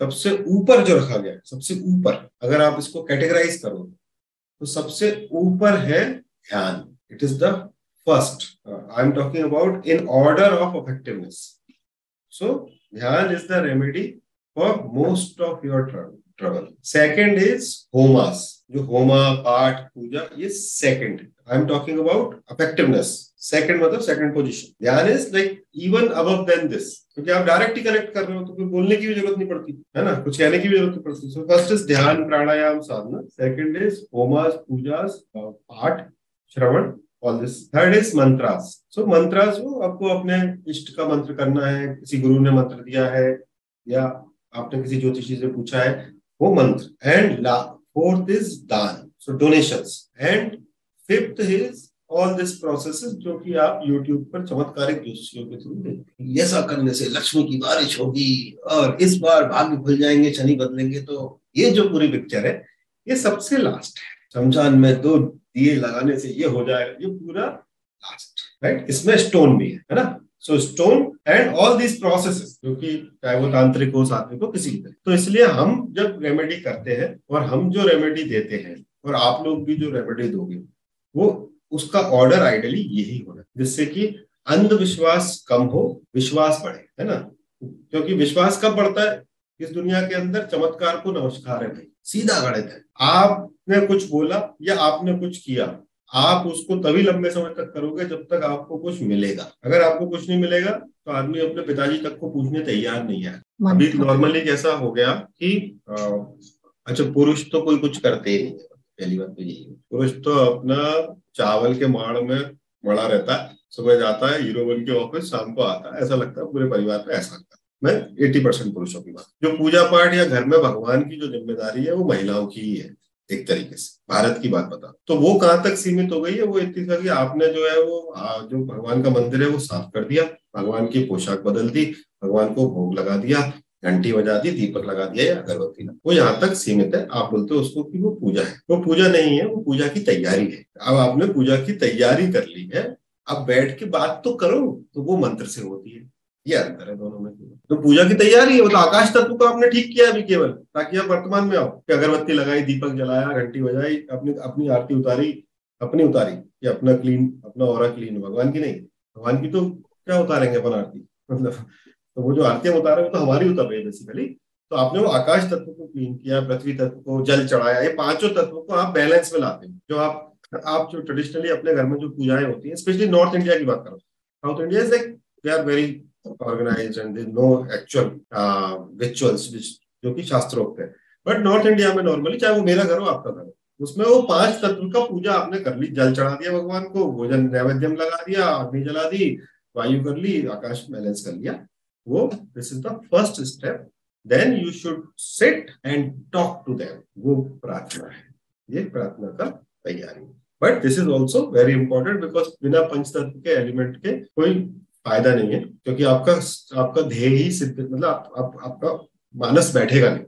सबसे ऊपर जो रखा गया है सबसे ऊपर, अगर आप इसको कैटेगराइज करो तो सबसे ऊपर है ध्यान। It is the first I am talking about in order of effectiveness so ध्यान is the remedy for most of your trouble second is होमास जो होमा पाठ, पूजा, ये second I am talking about effectiveness second मतलब सेकंड पोजीशन ध्यान is like even above then this क्योंकि आप डायरेक्ट ही कनेक्ट कर रहे हो तो फिर बोलने की भी ज़रूरत नहीं पड़ती, है ना? कुछ कहने की भी ज़रूरत नहीं पड़ती। सो फ़र्स्ट इज़ ध्यान प्राणायाम साधना सेकंड इज़ होमास पूजास पाठ, श्रवण ऑल दिस थर्ड इज़ मंत्रास सो मंत्रास वो आपको अपने इष्ट का मंत्र करना है, किसी गुरु ने मंत्र दिया है, या आपने किसी ज्योतिषी से पूछा है वो मंत्र ला फोर्थ इज़ दान so donations and fifth is all this process जो कि आप यूट्यूब पर चमत्कारिक के थ्रू देखते ऐसा करने से लक्ष्मी की बारिश होगी और इस बार भाग्य खुल जाएँगे, शनि बदलेंगे तो ये जो पूरी पिक्चर है, ये सबसे लास्ट है। शमशान में दो दिए लगाने से ये हो जाएगा, ये पूरा लास्ट राइट इसमें स्टोन भी है ना? So stone and all these process जो कि चाहे वो तांत्रिक हो, सात्विक हो, किसी तरह। तो इसलिए हम जब रेमेडी करते हैं और हम जो रेमेडी देते हैं और आप लोग भी जो रेमेडी दोगे, वो उसका ऑर्डर आइडली यही होना जिससे कि अंधविश्वास कम हो, विश्वास बढ़े, है ना? क्योंकि विश्वास कब बढ़ता है? इस दुनिया के अंदर चमत्कार को नमस्कार है भाई, सीधा गणित है। आपने कुछ बोला या आपने कुछ किया आप उसको तभी लंबे समय तक करोगे जब तक आपको कुछ मिलेगा। अगर आपको कुछ नहीं मिलेगा तो आदमी अपने पिताजी तक को पूछने तैयार नहीं है। अभी नॉर्मली कैसा हो गया कि अच्छा पुरुष तो कोई कुछ करते ही नहीं पहली बात तो यही पुरुष तो अपना चावल के माड़ में मड़ा रहता है। सुबह जाता है हीरो बन के ऑफ़िस शाम को आता है। ऐसा लगता है पूरे परिवार में ऐसा लगता है। मैं एटी परसेंट पुरुषों की बात। जो पूजा पाठ या घर में भगवान की जो ज़िम्मेदारी है वो महिलाओं की ही है। एक तरीके से, भारत की बात बता तो वो कहाँ तक सीमित हो गई है, वो इतनी सा कि आपने जो है वो जो भगवान का मंदिर है, वो साफ़ कर दिया। भगवान की पोशाक बदल दी, भगवान को भोग लगा दिया, घंटी बजा दी, दीपक लगा दिया, या अगरबत्ती वो यहाँ तक सीमित है। आप बोलते हो उसको कि वो पूजा है। वो पूजा नहीं है, वो पूजा की तैयारी है। अब आपने पूजा की तैयारी कर ली है, अब बैठ के बात तो करो तो वो मंत्र से होती है। ये अंतर है दोनों में तो पूजा की तैयारी है? मतलब आकाश तत्व को आपने ठीक किया अभी केवल, ताकि आप वर्तमान में आओ। कि अगरबत्ती लगाई, दीपक जलाया, घंटी बजाई, अपनी अपनी आरती उतारी, अपनी उतारी कि अपना क्लीन अपना और क्लीन भगवान की नहीं, भगवान की तो क्या उतारेंगे अपन आरती? मतलब तो वो जो आरतियाँ उतारे, वो तो हमारी उतर रही है बेसिकली तो आपने वो आकाश तत्व को क्लीन किया, पृथ्वी तत्व को, जल चढ़ाया, ये पाँचों तत्वों को आप बैलेंस में लाते हैं। जो आप आप जो ट्रेडिशनली अपने घर में जो पूजाएँ होती है स्पेशली नॉर्थ इंडिया की बात करो south India is like they are very organise and no actual rituals जो कि शास्त्रोक्त है। बट नॉर्थ इंडिया में नॉर्मली चाहे वो मेरा घर हो, आपका घर हो। उसमें वो पाँच तत्व का पूजा आपने कर ली। जल चढ़ा दिया भगवान को, भोजन नैवेद्यम लगा दिया अग्नि जला दी, वायु कर ली, आकाश बैलेंस कर लिया। वो this is the first step then you should sit and talk to them वो प्रार्थना है। ये प्रार्थना का तैयारी। But this is also very important because बिना पंचतत्व के एलिमेंट के कोई फ़ायदा नहीं है क्योंकि आपका आपका ध्येय ही सिद्ध मतलब आप, आप, आपका मानस बैठेगा नहीं।